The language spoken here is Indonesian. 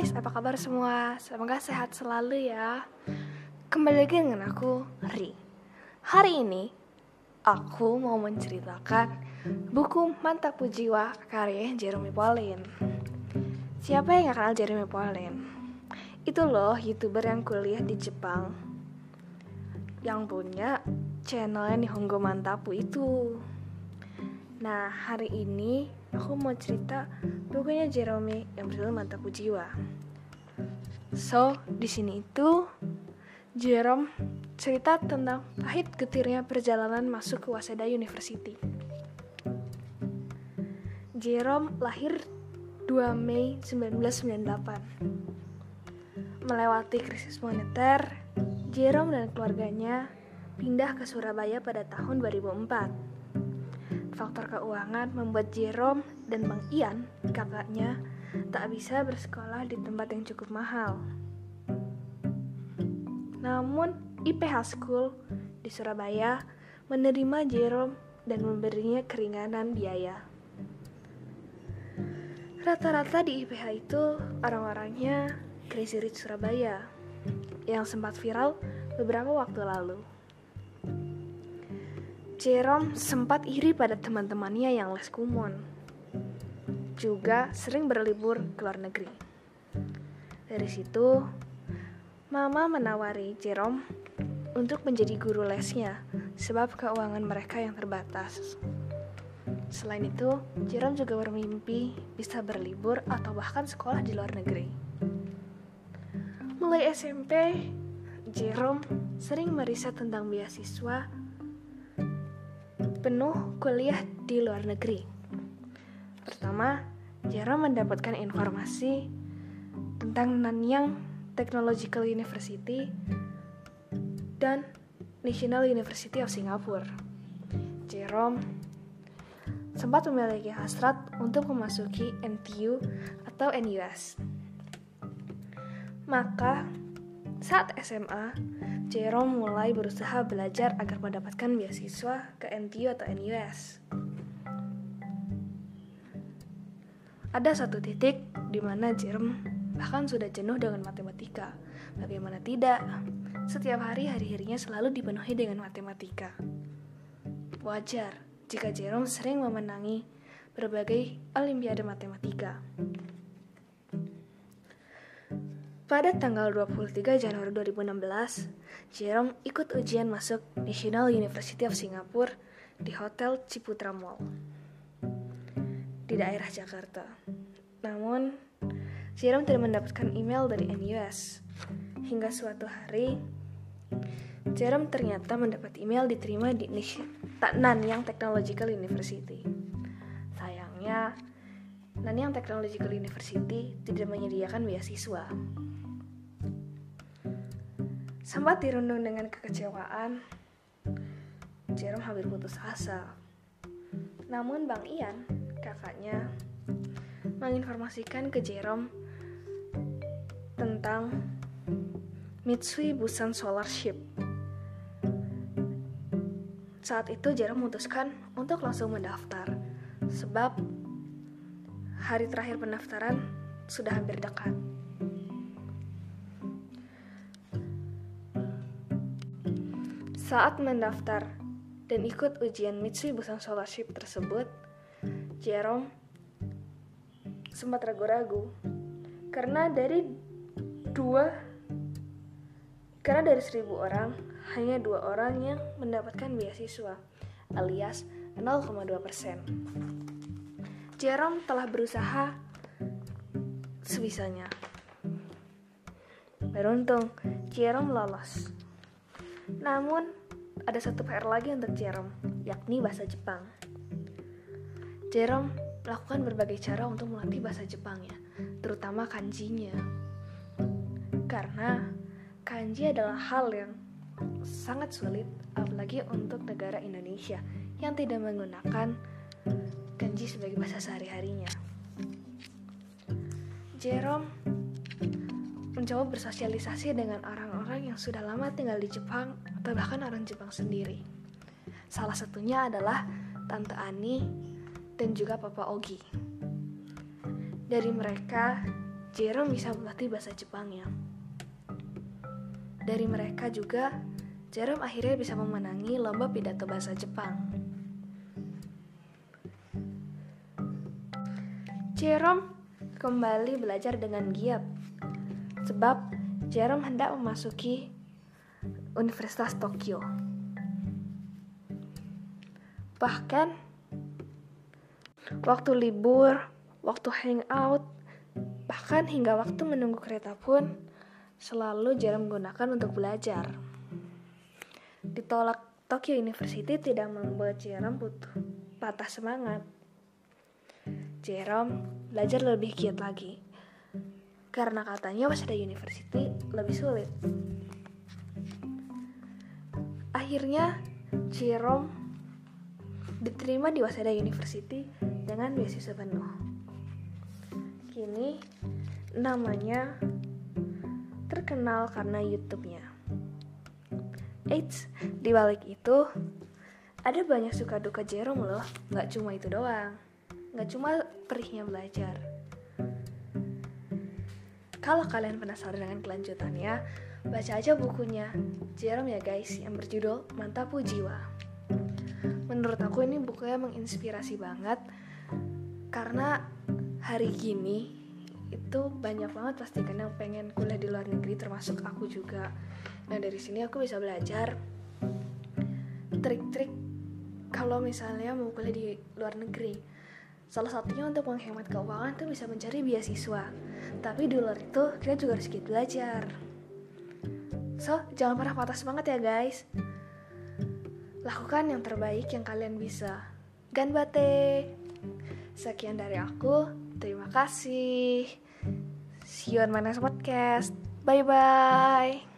guys, apa kabar semua? Semoga sehat selalu ya. Kembali lagi dengan aku, Ri. Hari ini, aku mau menceritakan buku Mantap Jiwa karya Jeremy Pauline. Siapa yang gak kenal Jeremy Pauline? Itu loh youtuber yang kuliah di Jepang yang punya channelnya Nihongo Mantapu itu. Nah, hari ini aku mau cerita bukunya Jerome yang berjudul Mantapu Jiwa. So, di sini itu Jerome cerita tentang pahit getirnya perjalanan masuk ke Waseda University. Jerome lahir 2 Mei 1998. Melewati krisis moneter, Jerome dan keluarganya pindah ke Surabaya pada tahun 2004 faktor keuangan membuat Jerome dan Bang Ian, kakaknya, tak bisa bersekolah di tempat yang cukup mahal. Namun, IPH School di Surabaya menerima Jerome dan memberinya keringanan biaya. Rata-rata di IPH itu orang-orangnya Crazy Rich Surabaya yang sempat viral beberapa waktu lalu. Jerome sempat iri pada teman-temannya yang les kumon. Juga sering berlibur ke luar negeri. Dari situ, Mama menawari Jerome untuk menjadi guru lesnya sebab keuangan mereka yang terbatas. Selain itu, Jerome juga bermimpi bisa berlibur atau bahkan sekolah di luar negeri. Mulai SMP, Jerome sering meriset tentang beasiswa penuh kuliah di luar negeri. Pertama, Jerome mendapatkan informasi tentang Nanyang Technological University dan National University of Singapore. Jerome sempat memiliki hasrat untuk memasuki NTU atau NUS. Maka, saat SMA, Jerome mulai berusaha belajar agar mendapatkan beasiswa ke NTU atau NUS. Ada satu titik di mana Jerome bahkan sudah jenuh dengan matematika. Bagaimana tidak? Setiap hari hari-harinya selalu dipenuhi dengan matematika. Wajar jika Jerome sering memenangi berbagai olimpiade matematika. Pada tanggal 23 Januari 2016, Jerome ikut ujian masuk National University of Singapore di Hotel Ciputra Mall di daerah Jakarta. Namun, Jerome tidak mendapatkan email dari NUS. Hingga suatu hari, Jerome ternyata mendapat email diterima di Nanyang Technological University. Sayangnya, Nanyang Technological University tidak menyediakan beasiswa. Sempat dirundung dengan kekecewaan, Jerome hampir putus asa. Namun Bang Ian, kakaknya, menginformasikan ke Jerome tentang Mitsui Busan Scholarship. Saat itu Jerome memutuskan untuk langsung mendaftar, sebab hari terakhir pendaftaran sudah hampir dekat. Saat mendaftar dan ikut ujian Mitsui Busan Scholarship tersebut, Jerome sempat ragu-ragu karena dari dua karena dari seribu orang hanya dua orang yang mendapatkan beasiswa alias 0,2 persen. Jerome telah berusaha sebisanya. Beruntung, Jerome lolos. Namun, ada satu PR lagi untuk Jerome, yakni bahasa Jepang. Jerome melakukan berbagai cara untuk melatih bahasa Jepangnya, terutama kanjinya. Karena kanji adalah hal yang sangat sulit, apalagi untuk negara Indonesia yang tidak menggunakan kanji sebagai bahasa sehari-harinya. Jerome mencoba bersosialisasi dengan orang-orang yang sudah lama tinggal di Jepang atau bahkan orang Jepang sendiri. Salah satunya adalah Tante Ani dan juga Papa Ogi. Dari mereka, Jerome bisa melatih bahasa Jepangnya. Dari mereka juga, Jerome akhirnya bisa memenangi lomba pidato bahasa Jepang. Jerome kembali belajar dengan giat, sebab Jerome hendak memasuki Universitas Tokyo. Bahkan, waktu libur, waktu hangout, bahkan hingga waktu menunggu kereta pun selalu jarang menggunakan untuk belajar. Ditolak Tokyo University tidak membuat Jerome butuh patah semangat. Jerome belajar lebih giat lagi karena katanya Waseda University lebih sulit. Akhirnya Jerome diterima di Waseda University dengan beasiswa penuh. Kini namanya terkenal karena YouTube-nya. Eits, di balik itu ada banyak suka duka Jerome loh, nggak cuma itu doang, nggak cuma perihnya belajar. Kalau kalian penasaran dengan kelanjutannya, baca aja bukunya Jerome ya guys yang berjudul Mantapu Jiwa menurut aku ini bukunya menginspirasi banget karena hari gini itu banyak banget pasti kan yang pengen kuliah di luar negeri termasuk aku juga. Nah dari sini aku bisa belajar trik-trik kalau misalnya mau kuliah di luar negeri. Salah satunya untuk menghemat keuangan tuh bisa mencari beasiswa. Tapi di luar itu kita juga harus sedikit belajar. So jangan pernah patah semangat ya guys. Lakukan yang terbaik yang kalian bisa. Ganbate. Sekian dari aku. Terima kasih. See you on my next podcast. Bye bye.